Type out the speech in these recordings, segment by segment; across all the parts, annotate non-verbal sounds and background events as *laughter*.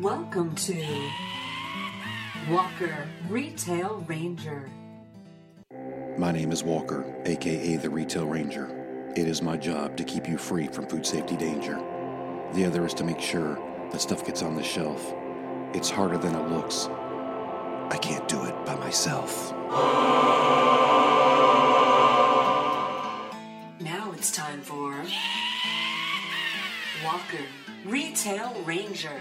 Welcome to Walker Retail Ranger. My name is Walker, aka the Retail Ranger. It is my job to keep you free from food safety danger. The other is to make sure that stuff gets on the shelf. It's harder than it looks. I can't do it by myself. Now it's time for Walker Retail Ranger.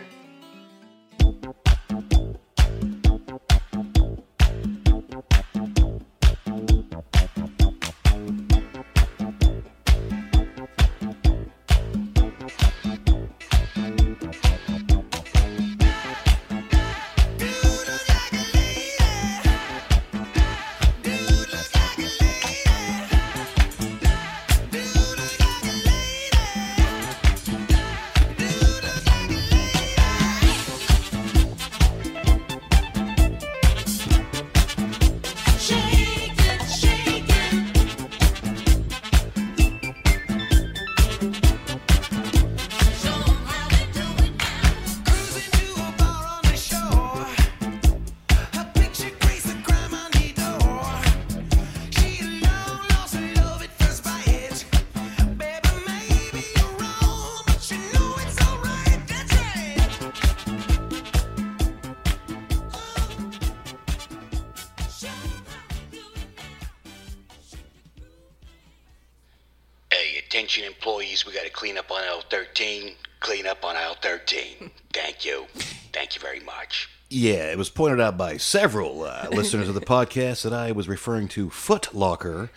Up on aisle 13. Thank you. Thank you very much. Yeah, it was pointed out by several uh, *laughs* listeners of the podcast that I was referring to Foot Locker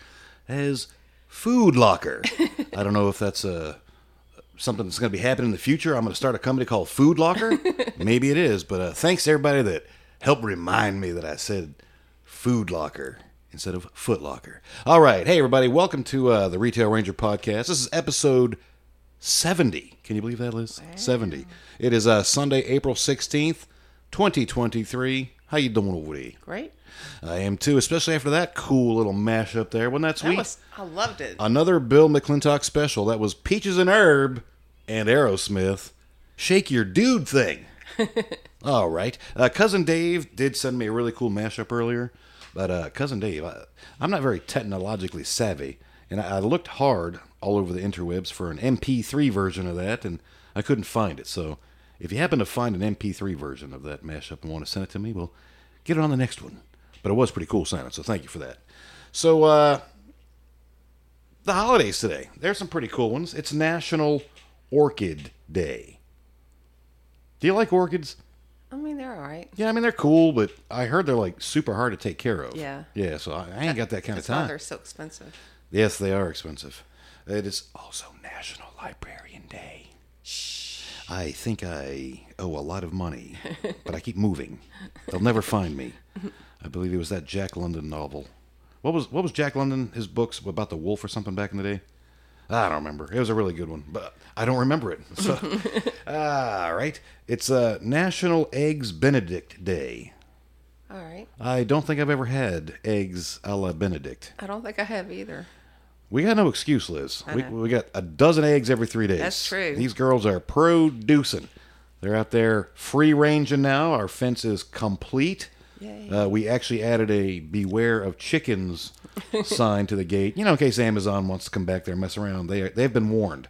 as Food Locker. I don't know if that's uh, something that's going to be happening in the future. I'm going to start a company called Food Locker. *laughs* Maybe it is, but uh, thanks to everybody that helped remind me that I said Food Locker instead of Foot Locker. All right, hey everybody, welcome to uh, the Retail Ranger podcast. This is episode 70. Can you believe that, Liz? 70. It is uh, Sunday, April 16th, 2023. How you doing over there? Great. I am too, especially after that cool little mashup there. Wasn't that That sweet? was I loved it. Another Bill McClintock special. That was Peaches and Herb and Aerosmith. Shake your dude thing. *laughs* All right. Uh, Cousin Dave did send me a really cool mashup earlier. But uh, Cousin Dave, I, I'm not very technologically savvy. And I, I looked hard all over the interwebs for an MP3 version of that, and I couldn't find it. So if you happen to find an MP3 version of that mashup and want to send it to me, well, get it on the next one. But it was pretty cool sounding, so thank you for that. So, uh, the holidays today. There's some pretty cool ones. It's National Orchid Day. Do you like orchids? I mean, they're all right. Yeah, I mean they're cool, but I heard they're like super hard to take care of. Yeah. Yeah, so I, I ain't got that kind of That's why time. they're so expensive. Yes, they are expensive. It is also National Librarian Day. Shh. I think I owe a lot of money, but I keep moving. They'll never find me. I believe it was that Jack London novel. What was what was Jack London? His books about the wolf or something back in the day. I don't remember. It was a really good one, but I don't remember it. So, all *laughs* right, it's uh, National Eggs Benedict Day. All right. I don't think I've ever had eggs a la Benedict. I don't think I have either. We got no excuse, Liz. We, we got a dozen eggs every three days. That's true. These girls are producing. They're out there free ranging now. Our fence is complete. Yay. Uh, we actually added a beware of chickens *laughs* sign to the gate. You know, in case Amazon wants to come back there and mess around. They, they've been warned.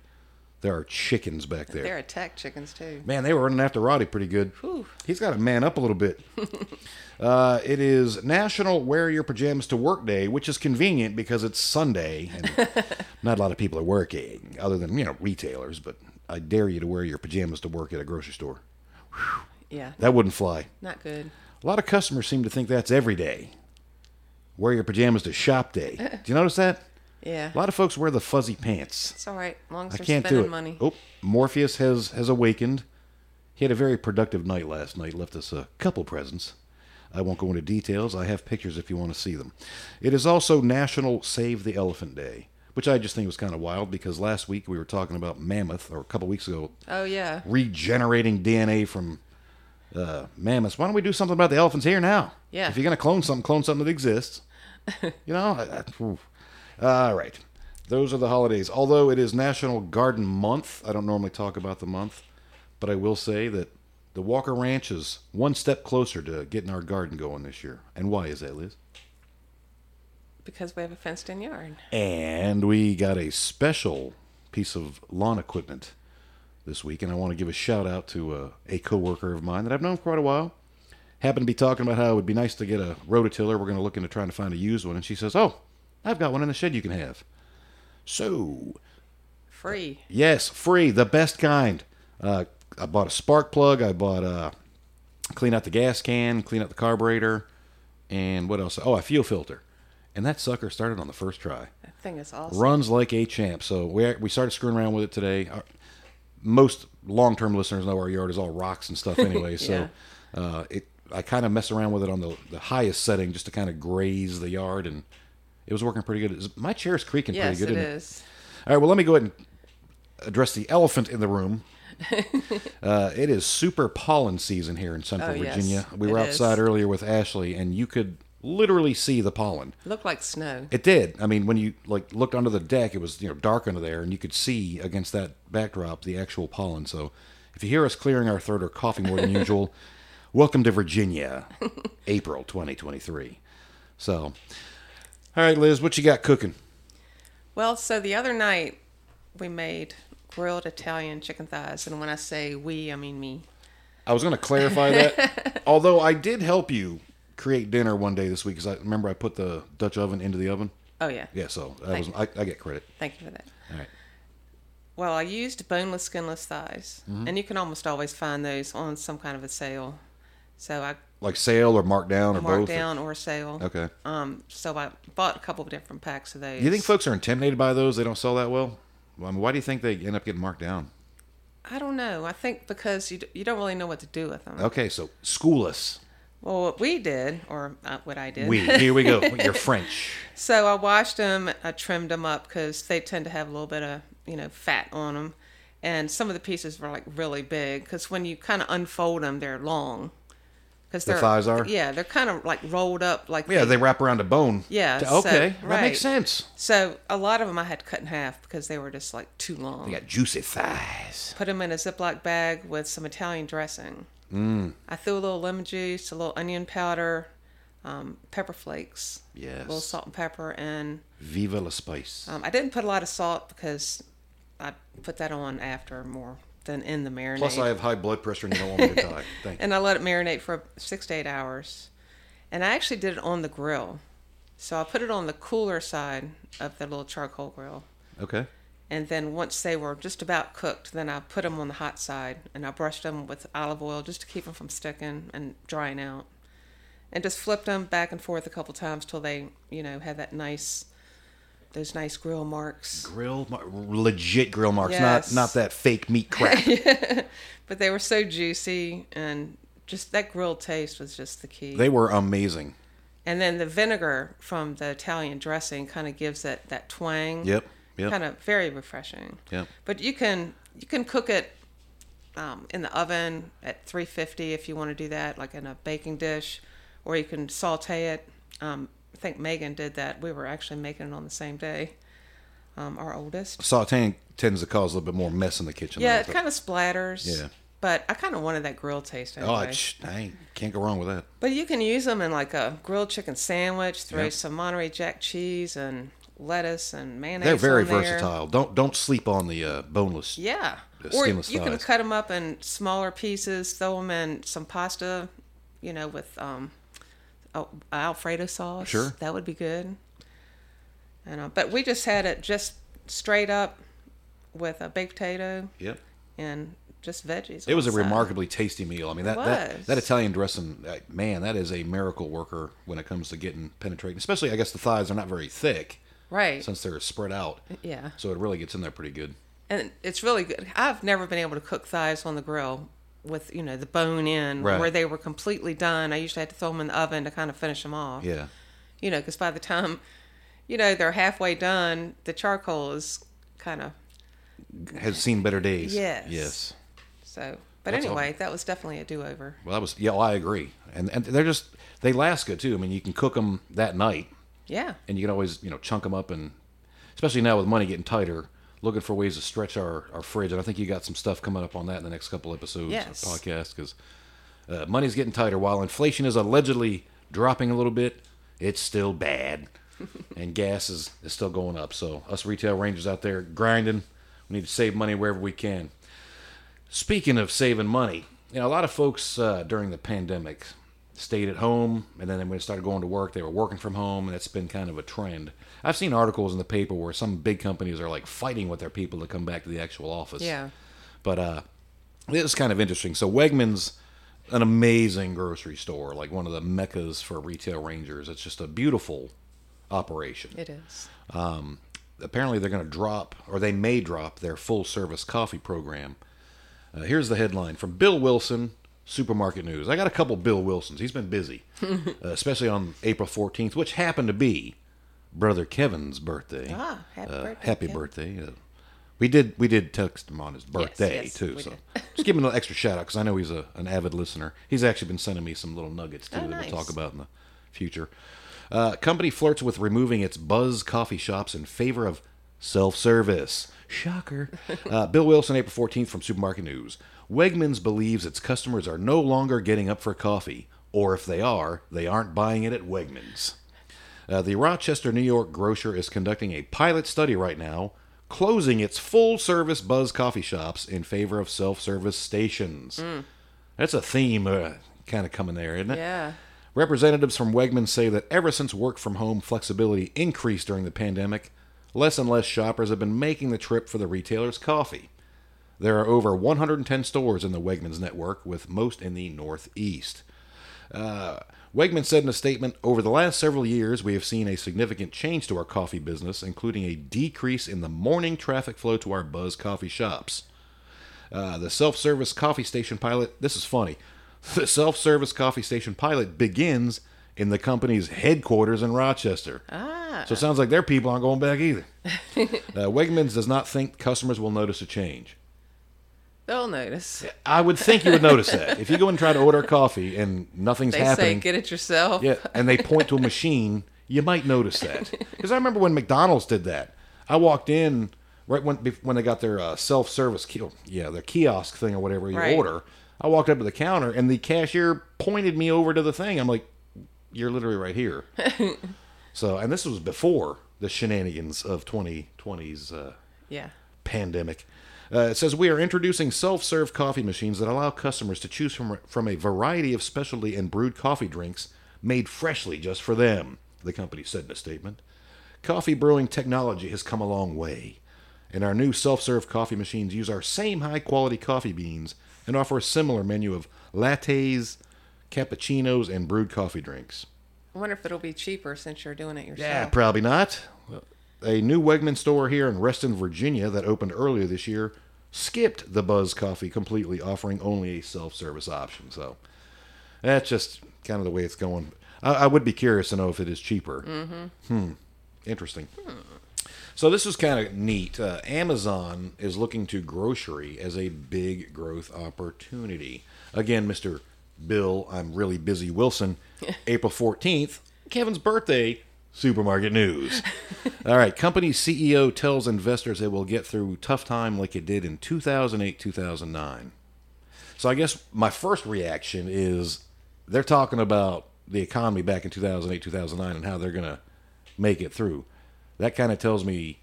There are chickens back there. They're attack chickens too. Man, they were running after Roddy pretty good. Whew. He's got to man up a little bit. *laughs* uh, it is National Wear Your Pajamas to Work Day, which is convenient because it's Sunday and *laughs* not a lot of people are working, other than you know retailers. But I dare you to wear your pajamas to work at a grocery store. *sighs* Yeah. That wouldn't fly. Not good. A lot of customers seem to think that's every day. Wear your pajamas to shop day. *laughs* Do you notice that? Yeah. A lot of folks wear the fuzzy pants. It's all right. Long as I can't do spending it. money. Oh, Morpheus has has awakened. He had a very productive night last night. Left us a couple presents. I won't go into details. I have pictures if you want to see them. It is also National Save the Elephant Day, which I just think was kind of wild because last week we were talking about mammoth, or a couple weeks ago, Oh yeah. regenerating DNA from uh, mammoths. Why don't we do something about the elephants here now? Yeah. If you're gonna clone something, clone something that exists. *laughs* you know. I- I-. All right. Those are the holidays. Although it is National Garden Month, I don't normally talk about the month, but I will say that the Walker Ranch is one step closer to getting our garden going this year. And why is that, Liz? Because we have a fenced in yard. And we got a special piece of lawn equipment this week, and I want to give a shout out to uh, a coworker of mine that I've known for quite a while. Happened to be talking about how it would be nice to get a rototiller. We're going to look into trying to find a used one, and she says, "Oh, I've got one in the shed you can have." So Free. Yes, free, the best kind. Uh, I bought a spark plug. I bought uh, clean out the gas can, clean out the carburetor, and what else? Oh, a fuel filter. And that sucker started on the first try. That thing is awesome. Runs like a champ. So we we started screwing around with it today. Our, most long term listeners know our yard is all rocks and stuff *laughs* anyway. So uh, it I kind of mess around with it on the, the highest setting just to kind of graze the yard, and it was working pretty good. Is- My chair's creaking Yes, pretty good. Yes, it is. all right, well, let me go ahead and address the elephant in the room. *laughs* uh, it is super pollen season here in Central Oh, yes, Virginia. We it were is. outside earlier with Ashley, and you could literally see the pollen. Looked like snow. It did. I mean, when you like looked under the deck, it was you know dark under there, and you could see against that backdrop the actual pollen. So, if you hear us clearing our throat or coughing more than usual, *laughs* welcome to Virginia, April 2023. So, all right, Liz, what you got cooking? Well, so the other night we made grilled Italian chicken thighs, and when I say we, I mean me. I was going to clarify that. *laughs* Although I did help you create dinner one day this week because I remember I put the Dutch oven into the oven. Oh yeah. Yeah, so that was I, I get credit. Thank you for that. All right. Well, I used boneless, skinless thighs, Mm-hmm. and you can almost always find those on some kind of a sale. So I Like sale or markdown or marked both. or- or sale. Okay. Um, so I bought a couple of different packs of those. Do you think folks are intimidated by those? They don't sell that well. Well, I mean, why do you think they end up getting marked down? I don't know. I think because you you don't really know what to do with them. Okay, so school us. Well, what we did, or uh, what I did. We here we go. *laughs* You're French. So I washed them, I trimmed them up because they tend to have a little bit of you know fat on them, and some of the pieces were like really big because when you kind of unfold them, they're long. Because The thighs are? Yeah, they're kind of like rolled up like Yeah, they wrap around a bone. Yeah, To- so- okay, that right. makes sense. So a lot of them I had to cut in half because they were just like too long. They got juicy thighs. Put them in a Ziploc bag with some Italian dressing. Mm. I threw a little lemon juice, a little onion powder, um, pepper flakes, Yes. a little salt and pepper, and Viva la spice. um, I didn't put a lot of salt because I put that on after more than in the marinade. Plus, I have high blood pressure and you don't want me to die. *laughs* Thank you. and I let it marinate for six to eight hours. And I actually did it on the grill. So I put it on the cooler side of the little charcoal grill. Okay. And then once they were just about cooked, then I put them on the hot side and I brushed them with olive oil just to keep them from sticking and drying out. And just flipped them back and forth a couple times till they, you know, had that nice, those nice grill marks. Grill, legit grill marks, Yes. not not that fake meat crap. *laughs* But they were so juicy and just that grilled taste was just the key. they were amazing. And then the vinegar from the Italian dressing kind of gives it that twang. Yep. Yep. Kind of very refreshing. Yep. But you can you can cook it um, in the oven at 350 if you want to do that, like in a baking dish, or you can saute it. Um, I think Megan did that. We were actually making it on the same day. Um, our oldest. Sauteing tends to cause a little bit more mess in the kitchen. Yeah, it kind of splatters. Yeah. But I kind of wanted that grilled taste anyway. Oh, I, sh- I can't go wrong with that. But you can use them in like a grilled chicken sandwich. Throw Yep. some Monterey Jack cheese and lettuce and mayonnaise. They're very versatile. Don't don't sleep on the uh, boneless. Yeah. Or you can cut them up in smaller pieces. Throw them in some pasta, you know, with um, oh, Alfredo sauce. Sure. That would be good. And uh, but we just had it just straight up with a baked potato Yep. and just veggies. It was a side. remarkably tasty meal. I mean, that, that that Italian dressing, uh, man, that is a miracle worker when it comes to getting penetrating. Especially, I guess the thighs are not very thick right. since they're spread out, yeah. so it really gets in there pretty good. and it's really good. I've never been able to cook thighs on the grill with you know the bone in Right. where they were completely done. I usually had to throw them in the oven to kind of finish them off. Yeah. You know, because by the time you know they're halfway done, the charcoal is kind of Has seen better days. Yes. Yes. so. But That's anyway, that was definitely a do over. Well, that was yeah. Well, I agree, and and they're just they last good too. I mean, you can cook them that night, Yeah. and you can always you know chunk them up, and especially now with money getting tighter, looking for ways to stretch our, our fridge, and I think you got some stuff coming up on that in the next couple episodes Yes. of podcast because uh, money's getting tighter. While inflation is allegedly dropping a little bit, it's still bad, *laughs* and gas is, is still going up. So us retail rangers out there grinding, we need to save money wherever we can. Speaking of saving money, you know, a lot of folks uh, during the pandemic stayed at home, and then when they started going to work, they were working from home, and it's been kind of a trend. I've seen articles in the paper where some big companies are like fighting with their people to come back to the actual office. Yeah. But uh, it was kind of interesting. So Wegmans, an amazing grocery store, like one of the meccas for retail rangers. It's just a beautiful operation It is. apparently they're going to drop, or they may drop, their full service coffee program. Uh, here's the headline from Bill Wilson, Supermarket News. I got a couple Bill Wilsons. He's been busy, *laughs* uh, especially on April 14th, which happened to be brother Kevin's birthday. Ah, happy Uh, birthday, Happy Kevin. birthday. Uh, we did we did text him on his birthday yes, too, so *laughs* just give him an *laughs* extra shout out because I know he's a, an avid listener. He's actually been sending me some little nuggets too Oh, that nice. we'll talk about in the future. Uh, company flirts with removing its Buzz coffee shops in favor of self-service. Shocker. *laughs* Uh, Bill Wilson, April 14th from Supermarket News. Wegmans believes its customers are no longer getting up for coffee, or if they are, they aren't buying it at Wegmans. Uh, the Rochester, New York grocer is conducting a pilot study right now, closing its full service Buzz coffee shops in favor of self service stations. That's a theme uh, kind of coming there, isn't it? Yeah. Representatives from Wegmans say that ever since work from home flexibility increased during the pandemic, less and less shoppers have been making the trip for the retailer's coffee. There are over 110 stores in the Wegmans network, with most in the Northeast. Uh, Wegman said in a statement Over the last several years, we have seen a significant change to our coffee business, including a decrease in the morning traffic flow to our Buzz coffee shops. Uh, the self service coffee station pilot, this is funny. *laughs* The self service coffee station pilot begins in the company's headquarters in Rochester. Ah. So it sounds like their people aren't going back either. *laughs* uh, Wegmans does not think customers will notice a change. They'll notice. I would think you would notice that. If you go and try to order coffee and nothing's happening. They say get it yourself. yeah, and they point to a machine, you might notice that. *laughs* Because I remember when McDonald's did that. I walked in right when when they got their uh, self service, ki- yeah, their kiosk thing or whatever you Right. order. I walked up to the counter and the cashier pointed me over to the thing. I'm like, "You're literally right here." *laughs* so, and this was before the shenanigans of 2020's uh, Yeah. pandemic. Uh, it says we are introducing self-serve coffee machines that allow customers to choose from from a variety of specialty and brewed coffee drinks made freshly just for them. The company said in a statement. Coffee brewing technology has come a long way, and our new self-serve coffee machines use our same high-quality coffee beans and offer a similar menu of lattes, cappuccinos, and brewed coffee drinks. I wonder if it'll be cheaper since you're doing it yourself. Yeah, probably not. A new Wegman store here in Reston, Virginia, that opened earlier this year, skipped the Buzz Coffee completely, offering only a self-service option. So that's just kind of the way it's going. I, I would be curious to know if it is cheaper. Mm-hmm. Hmm. Interesting. So this is kind of neat. Uh, Amazon is looking to grocery as a big growth opportunity. Again, Mr. Bill, I'm really busy Wilson, *laughs* April 14th, Kevin's birthday, supermarket news. *laughs* All right, company CEO tells investors it will get through tough time like it did in 2008, 2009. So I guess my first reaction is they're talking about the economy back in 2008, 2009 and how they're going to make it through. That kind of tells me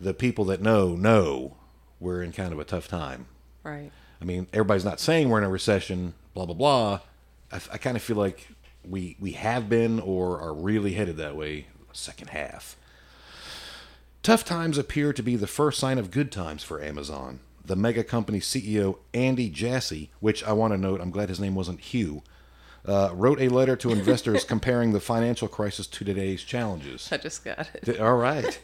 the people that know know we're in kind of a tough time. Right. I mean, everybody's not saying we're in a recession, blah blah blah. I, I kind of feel like we we have been or are really headed that way. Second half. Tough times appear to be the first sign of good times for Amazon. The mega company CEO Andy Jassy, which I want to note, I'm glad his name wasn't Hugh, uh, wrote a letter to investors *laughs* comparing the financial crisis to today's challenges. I just got it. All right.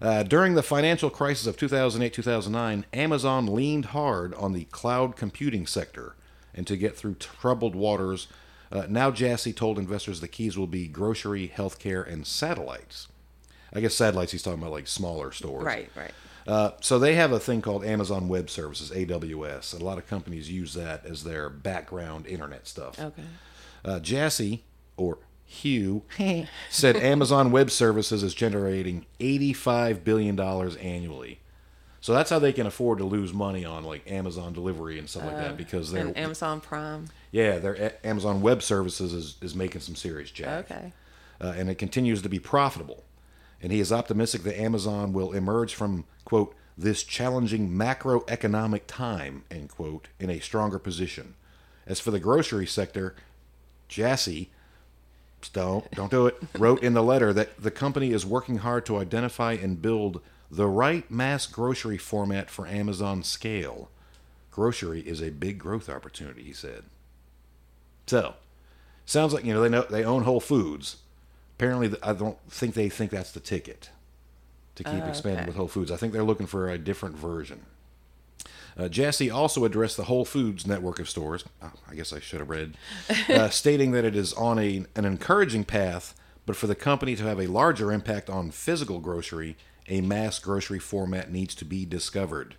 Uh, during the financial crisis of 2008 2009, Amazon leaned hard on the cloud computing sector. And to get through troubled waters, uh, now Jassy told investors the keys will be grocery, healthcare, and satellites. I guess satellites he's talking about like smaller stores. Right, right. Uh, so they have a thing called Amazon Web Services, AWS. and A lot of companies use that as their background internet stuff. Okay. Uh, Jassy, or Hugh, *laughs* said Amazon Web Services is generating $85 billion annually. So that's how they can afford to lose money on like Amazon delivery and stuff like that because they're And Amazon Prime. yeah, their Amazon Web Services is, is making some serious jack. Okay. Uh, and it continues to be profitable. And he is optimistic that Amazon will emerge from, quote, this challenging macroeconomic time, end quote, in a stronger position. As for the grocery sector, Jassy, don't, don't do it, wrote in the letter that the company is working hard to identify and build the right mass grocery format for Amazon scale. Grocery is a big growth opportunity, he said. So, sounds like you know they know they own Whole Foods. Apparently, I don't think they think that's the ticket to keep Oh, expanding okay. with Whole Foods. I think they're looking for a different version. Uh, Jassy also addressed the Whole Foods network of stores. Oh, I guess I should have read, *laughs* uh, stating that it is on a an encouraging path, but for the company to have a larger impact on physical grocery, a mass grocery format needs to be discovered.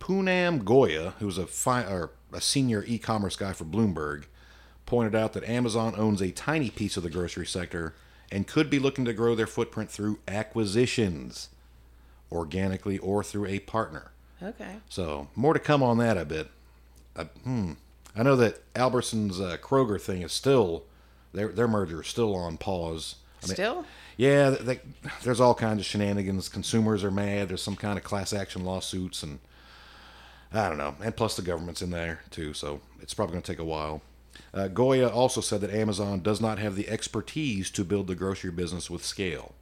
Poonam Goyal, who's a, fi- or a senior e-commerce guy for Bloomberg, pointed out that Amazon owns a tiny piece of the grocery sector and could be looking to grow their footprint through acquisitions, organically or through a partner. Okay. So more to come on that a bit. Uh, hmm. I know that Albertsons uh, Kroger thing is still their their merger is still on pause. I mean, Still? Yeah, they, there's all kinds of shenanigans. Consumers are mad. There's some kind of class action lawsuits, and I don't know. And plus, the government's in there too, so it's probably going to take a while. Uh, Goyal also said that Amazon does not have the expertise to build the grocery business with scale.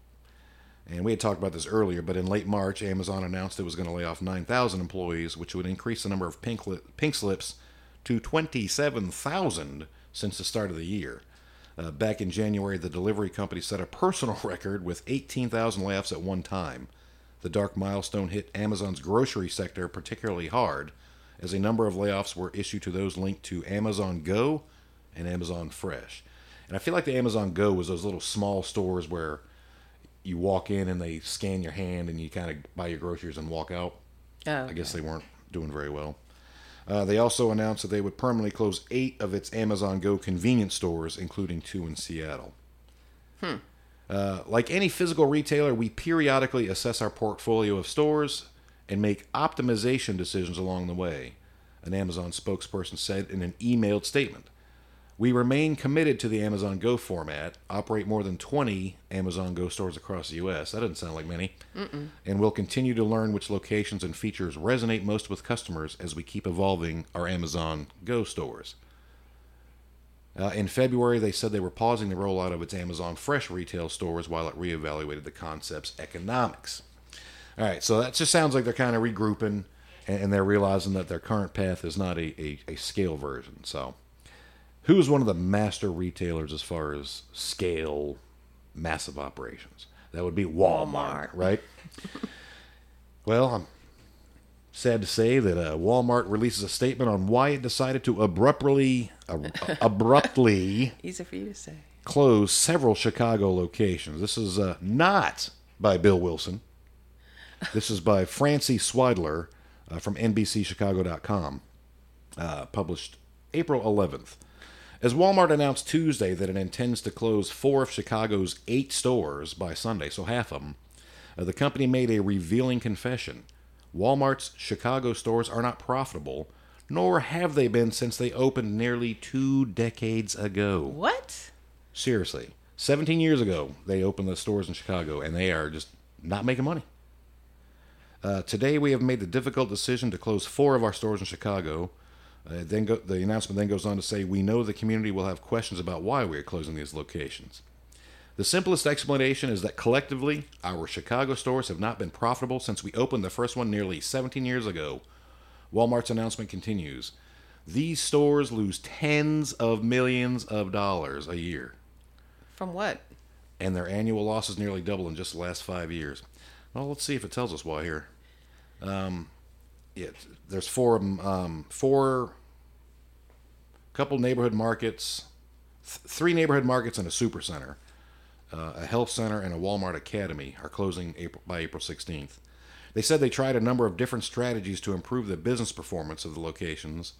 And we had talked about this earlier, but in late March, Amazon announced it was going to lay off 9,000 employees, which would increase the number of pink, li- pink slips to 27,000 since the start of the year. Uh, back in January, the delivery company set a personal *laughs* record with 18,000 layoffs at one time. The dark milestone hit Amazon's grocery sector particularly hard, as a number of layoffs were issued to those linked to Amazon Go and Amazon Fresh. And I feel like the Amazon Go was those little small stores where you walk in and they scan your hand and you kind of buy your groceries and walk out. Oh, I guess they weren't doing very well. Uh, they also announced that they would permanently close eight of its Amazon Go convenience stores, including two in Seattle. Uh, like any physical retailer, we periodically assess our portfolio of stores and make optimization decisions along the way, an Amazon spokesperson said in an emailed statement. We remain committed to the Amazon Go format, operate more than 20 Amazon Go stores across the U.S. That doesn't sound like many. And we'll continue to learn which locations and features resonate most with customers as we keep evolving our Amazon Go stores. Uh, in February, they said they were pausing the rollout of its Amazon Fresh retail stores while it reevaluated the concept's economics. All right, so that just sounds like they're kind of regrouping and, and they're realizing that their current path is not a, a, a scale version. So, who's one of the master retailers as far as scale, massive operations? That would be Walmart, Walmart. right? *laughs* well, I'm sad to say that uh, Walmart releases a statement on why it decided to abruptly, ab- *laughs* abruptly Easy for you to say. close several Chicago locations. This is uh, not by Bill Wilson. This is by Francie Swidler uh, from NBCChicago.com, uh, published April 11th. As Walmart announced Tuesday that it intends to close four of Chicago's eight stores by Sunday, so half of them, uh, the company made a revealing confession. Walmart's Chicago stores are not profitable, nor have they been since they opened nearly two decades ago. What? Seriously. 17 years ago, they opened the stores in Chicago, and they are just not making money. Uh, today, we have made the difficult decision to close four of our stores in Chicago. Uh, then go, the announcement then goes on to say, We know the community will have questions about why we are closing these locations. The simplest explanation is that collectively, our Chicago stores have not been profitable since we opened the first one nearly 17 years ago. Walmart's announcement continues. These stores lose tens of millions of dollars a year From what? and their annual losses nearly double in just the last five years. Well, let's see if it tells us why here. Um, yeah, there's four of them. Um, four, couple neighborhood markets, th- three neighborhood markets and a super center, uh, a health center, and a Walmart Academy are closing April, by April 16th. They said they tried a number of different strategies to improve the business performance of the locations,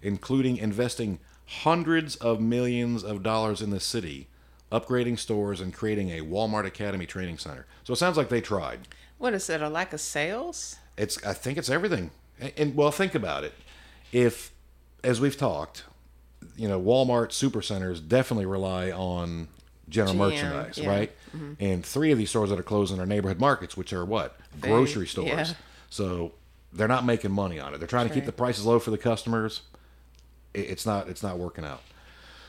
including investing hundreds of millions of dollars in the city, upgrading stores, and creating a Walmart Academy training center. So it sounds like they tried. What is it? A lack of sales? It's I think it's everything. And, and well, think about it. If as we've talked, you know, Walmart supercenters definitely rely on general GM, merchandise, yeah. right? And three of these stores that are closing are neighborhood markets, which are what grocery stores. yeah. So they're not making money on it. They're trying to keep Right. the prices low for the customers. It- It's not. It's not working out.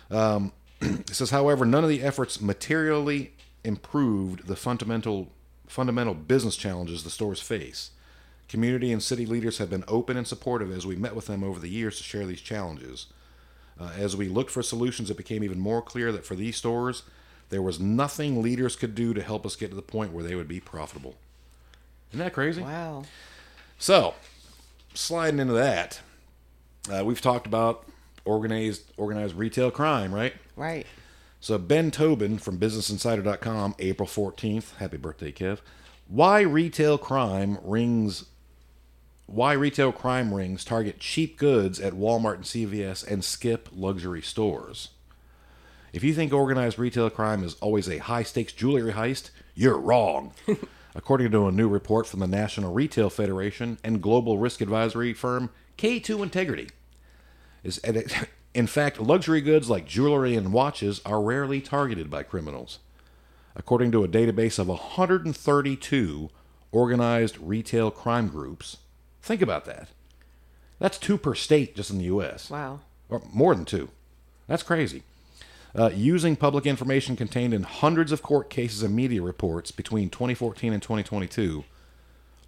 Um, *clears throat* it says, however, none of the efforts materially improved the fundamental fundamental business challenges the stores face. Community and city leaders have been open and supportive as we met with them over the years to share these challenges. Uh, as we looked for solutions, it became even more clear that for these stores, there was nothing leaders could do to help us get to the point where they would be profitable. Isn't that crazy? Wow. So, sliding into that, uh, we've talked about organized organized retail crime, right? Right. So Ben Tobin from BusinessInsider.com, April 14th. Happy birthday, Kev. Why retail crime rings? Why retail crime rings target cheap goods at Walmart and CVS and skip luxury stores? If you think organized retail crime is always a high stakes jewelry heist, you're wrong. *laughs* According to a new report from the National Retail Federation and global risk advisory firm K2 Integrity, is *laughs* in fact luxury goods like jewelry and watches are rarely targeted by criminals. According to a database of 132 organized retail crime groups, think about that. That's two per state just in the U.S Wow. or more than two. That's crazy. Uh, using public information contained in hundreds of court cases and media reports between 2014 and 2022,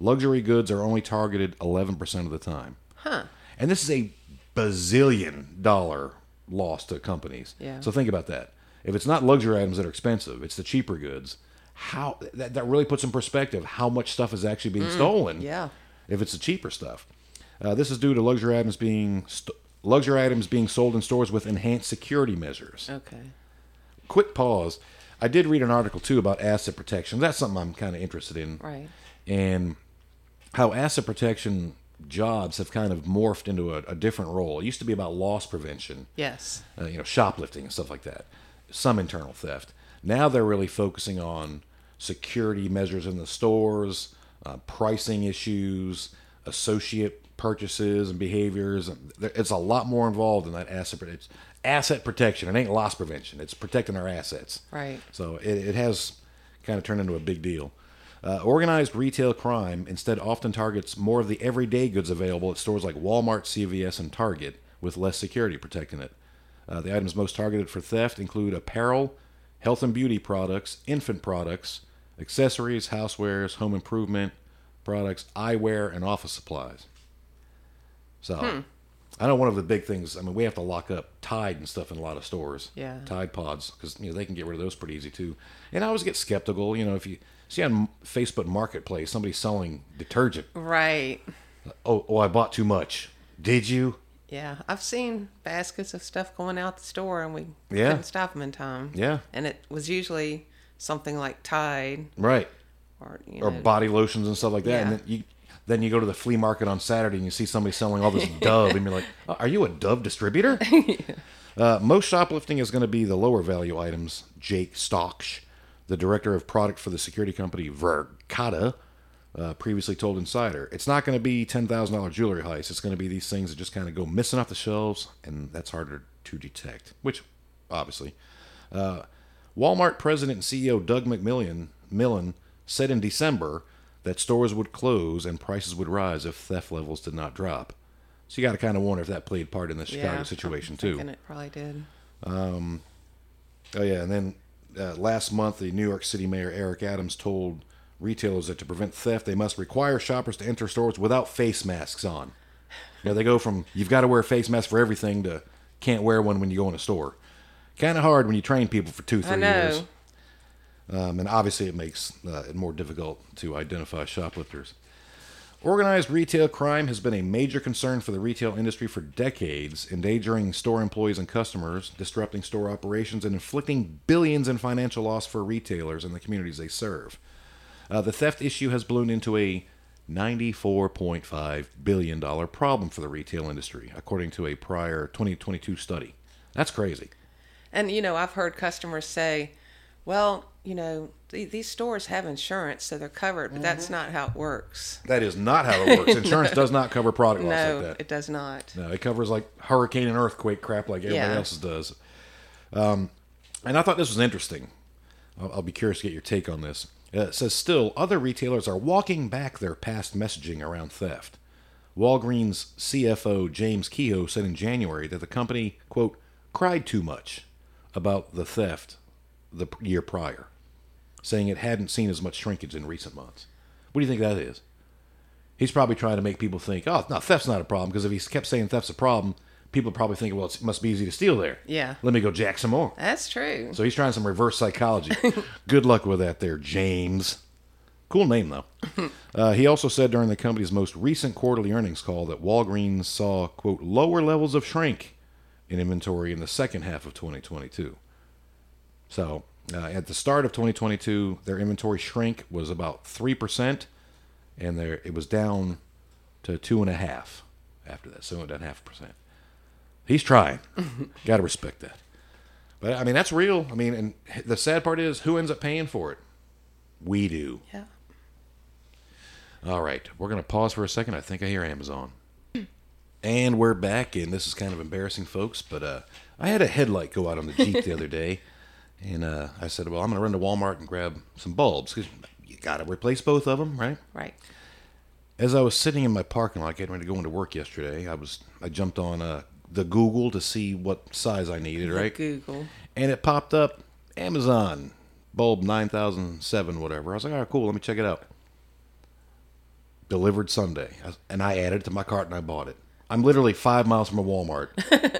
luxury goods are only targeted 11% of the time. Huh. And this is a bazillion dollar loss to companies. Yeah. So think about that. If it's not luxury items that are expensive, it's the cheaper goods. How that, that really puts in perspective how much stuff is actually being stolen. yeah. If it's the cheaper stuff, uh, this is due to luxury items being st- luxury items being sold in stores with enhanced security measures. Okay. Quick pause. I did read an article too about asset protection. That's something I'm kind of interested in Right. and how asset protection jobs have kind of morphed into a, a different role. It used to be about loss prevention, Yes. uh, you know, shoplifting and stuff like that, some internal theft. Now they're really focusing on security measures in the stores, uh, pricing issues, associate purchases and behaviors. It's a lot more involved in that asset. It's asset protection. It ain't loss prevention. It's protecting our assets. Right. So it, it has kind of turned into a big deal. Uh, organized retail crime instead often targets more of the everyday goods available at stores like Walmart, CVS, and Target, with less security protecting it. Uh, the items most targeted for theft include apparel, health and beauty products, infant products, accessories, housewares, home improvement products, eyewear, and office supplies. So, hmm. I know one of the big things. I mean, we have to lock up Tide and stuff in a lot of stores. Yeah. Tide Pods because you know they can get rid of those pretty easy too. And I always get skeptical. You know, if you see on Facebook Marketplace somebody selling detergent, Right. oh, oh, I bought too much. Did you? Yeah. I've seen baskets of stuff going out the store and we Yeah. couldn't stop them in time. Yeah. And it was usually something like Tide Right. or, you Or body lotions and stuff like that. And then you then you go to the flea market on Saturday and you see somebody selling all this *laughs* Dove, and you're like, oh, are you a Dove distributor? *laughs* Uh, most shoplifting is going to be the lower value items. Jake Stauch, the director of product for the security company Verkada, uh, previously told Insider, it's not going to be ten thousand dollar jewelry heist. It's going to be these things that just kind of go missing off the shelves, and that's harder to detect. Which, obviously, uh, Walmart president and CEO Doug McMillon Millen said in December that stores would close and prices would rise if theft levels did not drop. So you got to kind of wonder if that played part in the Chicago yeah, situation too. it probably did. Oh yeah, and then uh, last month, the New York City Mayor Eric Adams told retailers that to prevent theft, they must require shoppers to enter stores without face masks on. You know, they go from you've got to wear a face mask for everything to can't wear one when you go in a store. Kind of hard when you train people for two, I three know. years. Um, and obviously, it makes uh, it more difficult to identify shoplifters. Organized retail crime has been a major concern for the retail industry for decades, endangering store employees and customers, disrupting store operations, and inflicting billions in financial loss for retailers and the communities they serve. Uh, the theft issue has ballooned into a $94.5 billion problem for the retail industry, according to a prior 2022 study. That's crazy. And you know, I've heard customers say, "Well, you know, th- these stores have insurance, so they're covered, but that's Mm-hmm. not how it works. That is not how it works. *laughs* Insurance does not cover product loss No, like that. it does not. No, it covers like hurricane and earthquake crap like everybody Yeah. else's does. Um, and I thought this was interesting. I'll, I'll be curious to get your take on this. Uh, it says still, other retailers are walking back their past messaging around theft. Walgreens CFO James Kehoe said in January that the company, quote, cried too much about the theft the year prior, saying it hadn't seen as much shrinkage in recent months. What do you think that is? He's probably trying to make people think, oh, no, theft's not a problem. Because if he kept saying theft's a problem, people probably think, well, it must be easy to steal there. Yeah. Let me go jack some more. That's true. So he's trying some reverse psychology. *laughs* Good luck with that there, James. Cool name, though. *laughs* Uh, he also said during the company's most recent quarterly earnings call that Walgreens saw, quote, lower levels of shrink in inventory in the second half of 2022. So uh, at the start of 2022, their inventory shrink was about 3%, and there it was down to 2.5 after that, so 2.5%. He's trying. *laughs* Got to respect that. But I mean, that's real. I mean, and the sad part is, who ends up paying for it? We do. Yeah. All right, we're gonna pause for a second. I think I hear Amazon, and we're back. And this is kind of embarrassing, folks. But uh, I had a headlight go out on the Jeep the other day, and uh, I said, "Well, I'm gonna run to Walmart and grab some bulbs because you got to replace both of them, right?" Right. As I was sitting in my parking lot getting ready to go into work yesterday, I was I jumped on uh, the Google to see what size I needed, right? Google. and it popped up Amazon bulb 9007 whatever. I was like, "All right, cool, let me check it out." Delivered Sunday, and I added it to my cart and I bought it. I'm literally 5 miles from a Walmart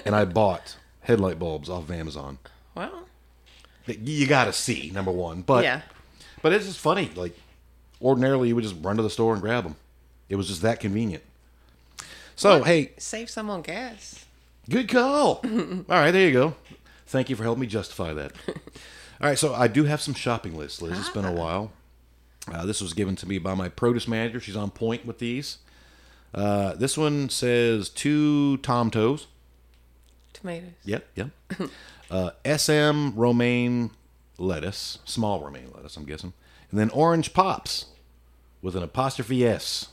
and I bought headlight bulbs off of Amazon. Well, You got to see number 1, but yeah. but it's just funny like ordinarily you would just run to the store and grab them. It was just that convenient. So, hey, Save some on gas. Good call. *laughs* All right, there you go. Thank you for helping me justify that. *laughs* All right, so I do have some shopping lists, Liz. It's been a while. Uh, this was given to me by my produce manager. She's on point with these. Uh, this one says two Tom Toes. Tomatoes. Yep, yep. *laughs* uh, SM romaine lettuce, small romaine lettuce, I'm guessing. And then orange pops with an apostrophe S.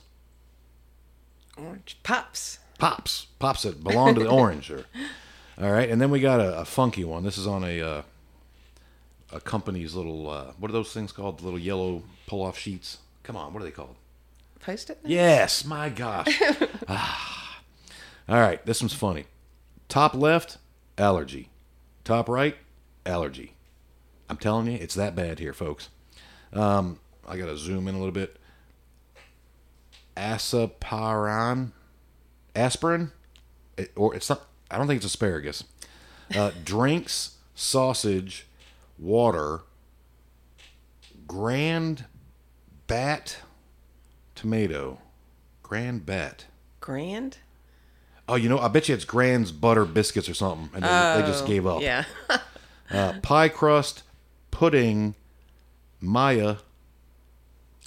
Orange pops. pops pops that belong to the orange or *laughs* all right and then we got a, a funky one this is on a uh, a company's little uh, what are those things called the little yellow pull off sheets come on what are they called Post it. yes my gosh. *laughs* Ah. all right this one's funny. Top left allergy. Top right allergy. I'm telling you it's that bad here folks. Um, i gotta zoom in a little bit. Asaparan aspirin? It, or it's not i don't think it's asparagus. Uh, *laughs* drinks sausage water grand bat tomato grand bet. Grand. oh you know i bet you it's grand's butter biscuits or something and they, they just gave up Yeah. uh, pie crust pudding maya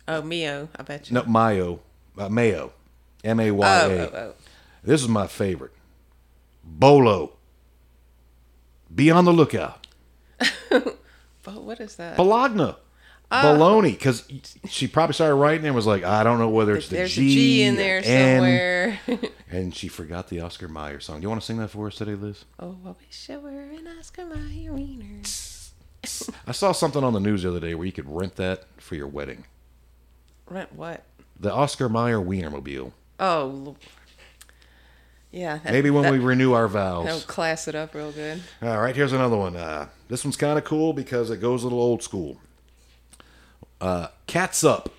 oh, Mio. I bet you. no mayo uh, mayo Oh, m-a-y-a oh, oh. This is my favorite. Bolo. Be on the lookout. *laughs* But what is that? Bologna. Bologna. Because she probably started writing and was like, I don't know whether it's the There's G, a G in there N. somewhere. *laughs* And she forgot the Oscar Mayer song. Do you want to sing that for us today, Liz? oh, I wish I were an Oscar Mayer wiener. I saw something on the news the other day where you could rent that for your wedding. Rent what? The Oscar Mayer Wienermobile. Oh, Lord. yeah. that- Maybe when that- we renew our That'll vows. class it up real good. All right, here's another one. Uh, this one's kind of cool because it goes a little old school. Uh, Cats Up.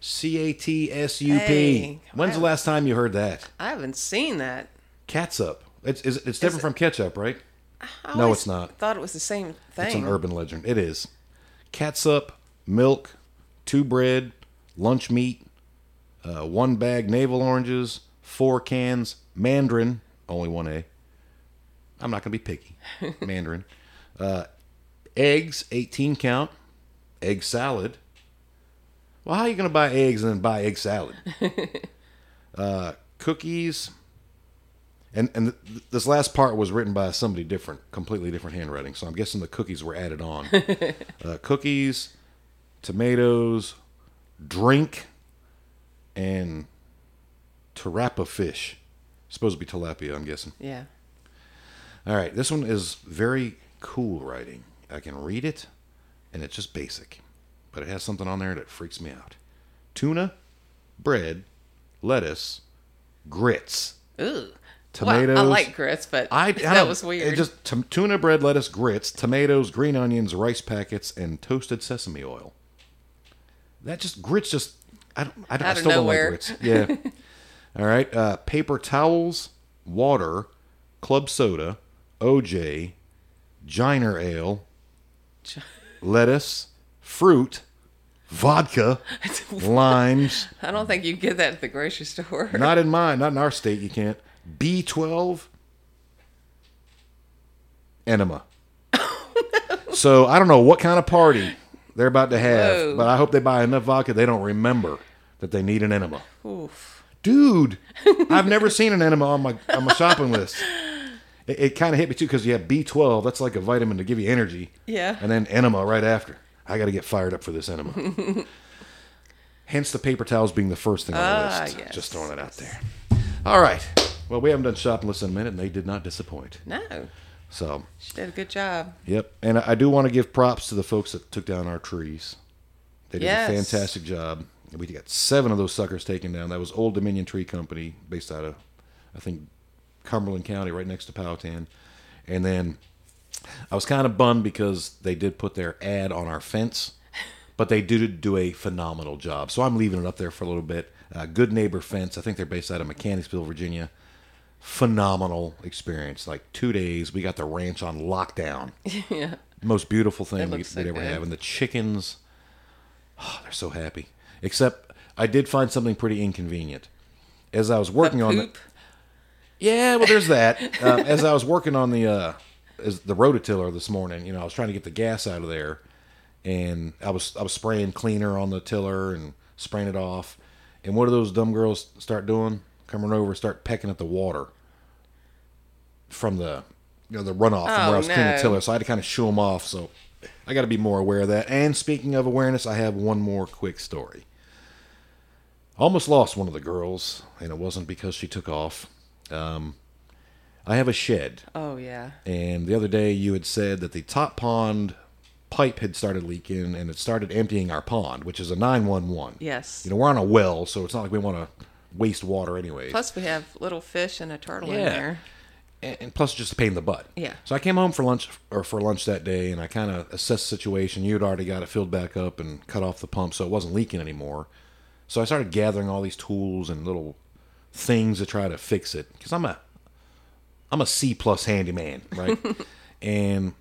C A T S U P. Hey, When's the last time you heard that? I haven't seen that. Cats Up. It's, it's, it's different it- from ketchup, right? No, it's not. Thought it was the same thing. It's an urban legend. It is. Catsup, milk, two bread, lunch meat, uh, one bag navel oranges, four cans mandarin, only one A. I'm not going to be picky. *laughs* mandarin. Uh, eggs, 18 count. Egg salad. Well, how are you going to buy eggs and then buy egg salad? *laughs* uh, cookies, And and th- this last part was written by somebody different, completely different handwriting. So I'm guessing the cookies were added on. *laughs* uh, cookies, tomatoes, drink, and tarapa fish. Supposed to be tilapia, I'm guessing. Yeah. All right, this one is very cool writing. I can read it, and it's just basic, but it has something on there that freaks me out. Tuna, bread, lettuce, grits. Ooh. Tomatoes. Well, I like grits, but I, *laughs* I that was it weird. just t- tuna bread, lettuce, grits, tomatoes, green onions, rice packets, and toasted sesame oil. That just grits. Just I don't. I, don't, I still nowhere. don't like grits. Yeah. *laughs* All right. Uh, paper towels, water, club soda, OJ, Giner ale, lettuce, fruit, vodka, *laughs* limes. I don't think you get that at the grocery store. Not in mine. Not in our state. You can't. B12. Enema. *laughs* so I don't know what kind of party they're about to have, Whoa. but I hope they buy enough vodka they don't remember that they need an enema. Oof. Dude, *laughs* I've never seen an enema on my on my shopping list. It, it kind of hit me too because you have B12. That's like a vitamin to give you energy. Yeah. And then enema right after. I got to get fired up for this enema. *laughs* Hence the paper towels being the first thing on the Ah, list. yes. Just throwing it out there. All right. Well, we haven't done shopping list in a minute, and they did not disappoint. No. So, She did a good job. yep. And I I do want to give props to the folks that took down our trees. They did Yes. a fantastic job. We got seven of those suckers taken down. That was Old Dominion Tree Company, based out of, I think, Cumberland County, right next to Powhatan. And then I was kind of bummed because they did put their ad on our fence, but they did do a phenomenal job. So I'm leaving it up there for a little bit. Uh, Good Neighbor Fence. I think they're based out of Mechanicsville, Virginia. Phenomenal experience. Like two days, we got the ranch on lockdown. *laughs* yeah. Most beautiful thing we, so they'd ever good. have. And the chickens, oh, they're so happy. Except I did find something pretty inconvenient. As I was working on the, yeah, well, there's that. Uh, as I was working on the uh, as the rototiller this morning, you know, I was trying to get the gas out of there, and I was I was spraying cleaner on the tiller and spraying it off, and what do those dumb girls start doing? Coming over, and start pecking at the water from the you know the runoff from where Oh, I was cleaning the tiller, so I had to kind of shoo them off. So I got to be more aware of that. And speaking of awareness, I have one more quick story. Almost lost one of the girls, and it wasn't because she took off. Um, I have a shed, Oh yeah. and the other day you had said that the top pond pipe had started leaking and it started emptying our pond, which is a 911. Yes. You know, we're on a well, so it's not like we want to waste water anyway. Plus we have little fish and a turtle in there. and, and plus just a pain in the butt. Yeah. So I came home for lunch or for lunch that day, and I kind of assessed the situation. You'd already got it filled back up and cut off the pump, so it wasn't leaking anymore. So I started gathering all these tools and little things to try to fix it because I'm a I'm a C plus handyman, right? *laughs* and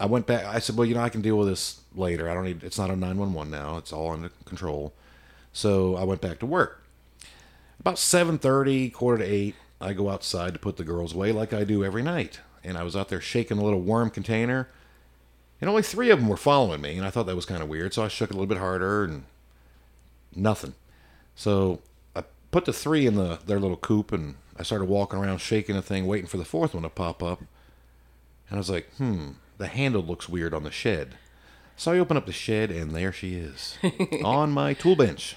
I went back. I said, well, you know, I can deal with this later. I don't need. It's not a nine one one now. It's all under control. So I went back to work. About seven thirty, quarter to eight, I go outside to put the girls away like I do every night. And I was out there shaking a little worm container, and only three of them were following me, and I thought that was kind of weird. So I shook it a little bit harder, and nothing. So I put the three in the their little coop, and I started walking around shaking the thing, waiting for the fourth one to pop up. And I was like, hmm, the handle looks weird on the shed. So I open up the shed, and there she is *laughs* on my tool bench.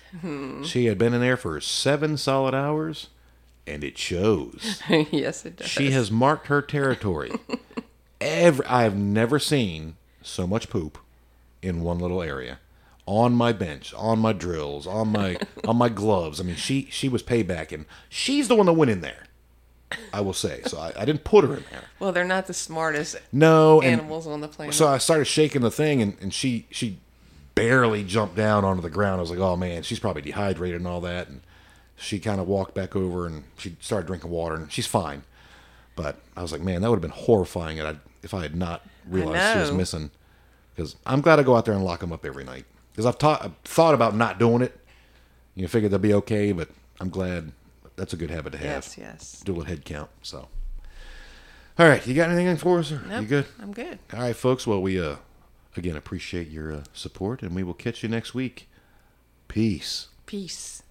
She had been in there for seven solid hours, and it shows. *laughs* yes, it does. She has marked her territory. *laughs* Every I have never seen so much poop in one little area. On my bench, on my drills, on my *laughs* on my gloves. I mean, she she was paybacking. She's the one that went in there. I will say. So I, I didn't put her in there. Well, they're not the smartest No, and animals on the planet. so I started shaking the thing, and, and she she barely jumped down onto the ground. I was like, oh man, she's probably dehydrated and all that. And she kind of walked back over and she started drinking water, and she's fine. But I was like, man, that would have been horrifying if I, if I had not realized she was missing. Because I'm glad I go out there and lock them up every night. Because I've, I've thought about not doing it. You know, figured they'll be okay, but I'm glad that's a good habit to have. yes, yes. Do a head count. So, all right, you got anything for us? Or Nope, You good? I'm good. All right, folks. Well, we uh again appreciate your uh, support, and we will catch you next week. Peace. Peace.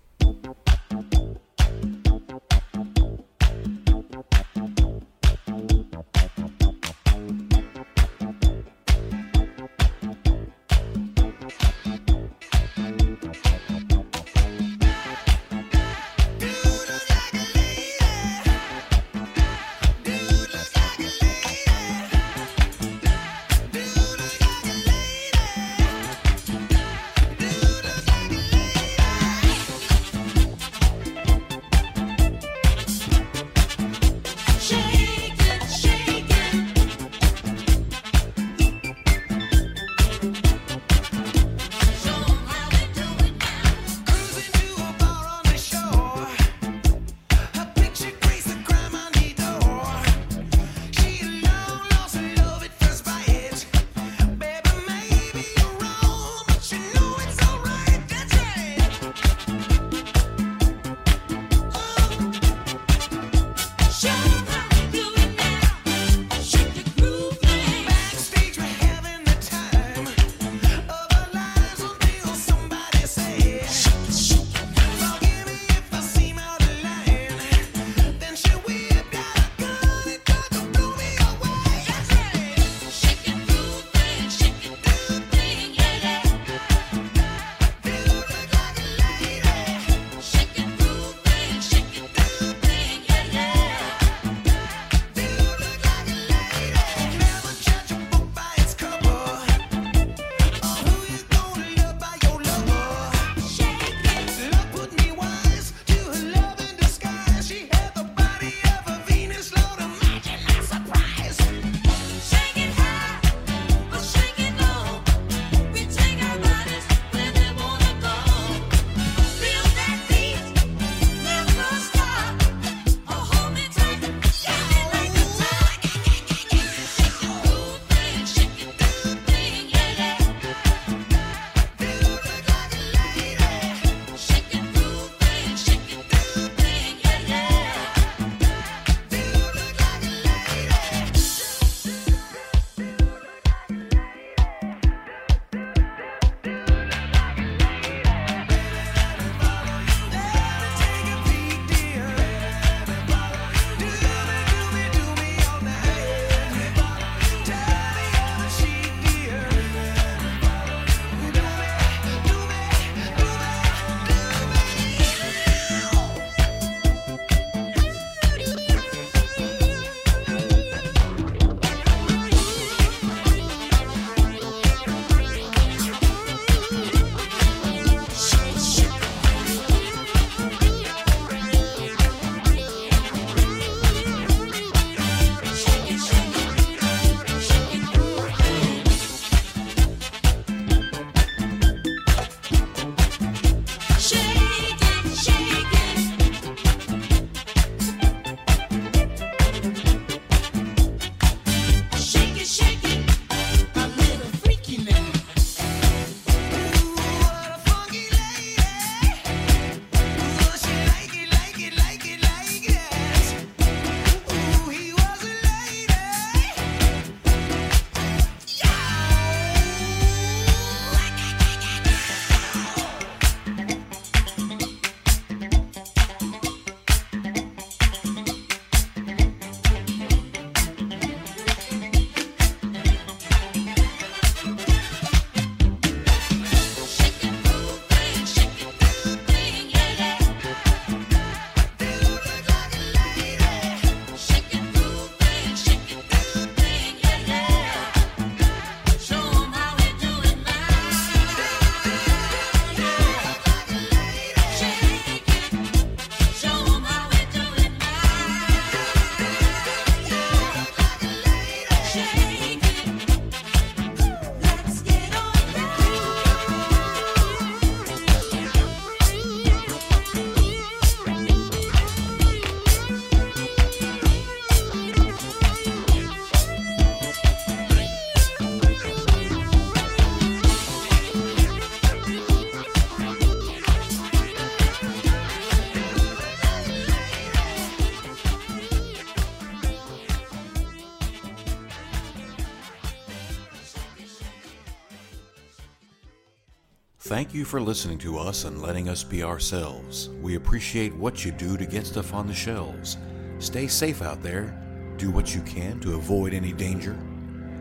You for listening to us and letting us be ourselves. We appreciate what you do to get stuff on the shelves. Stay safe out there. Do what you can to avoid any danger.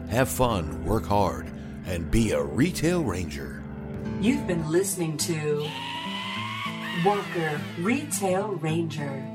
Have fun, work hard, and be a retail ranger. You've been listening to Walker Retail Ranger.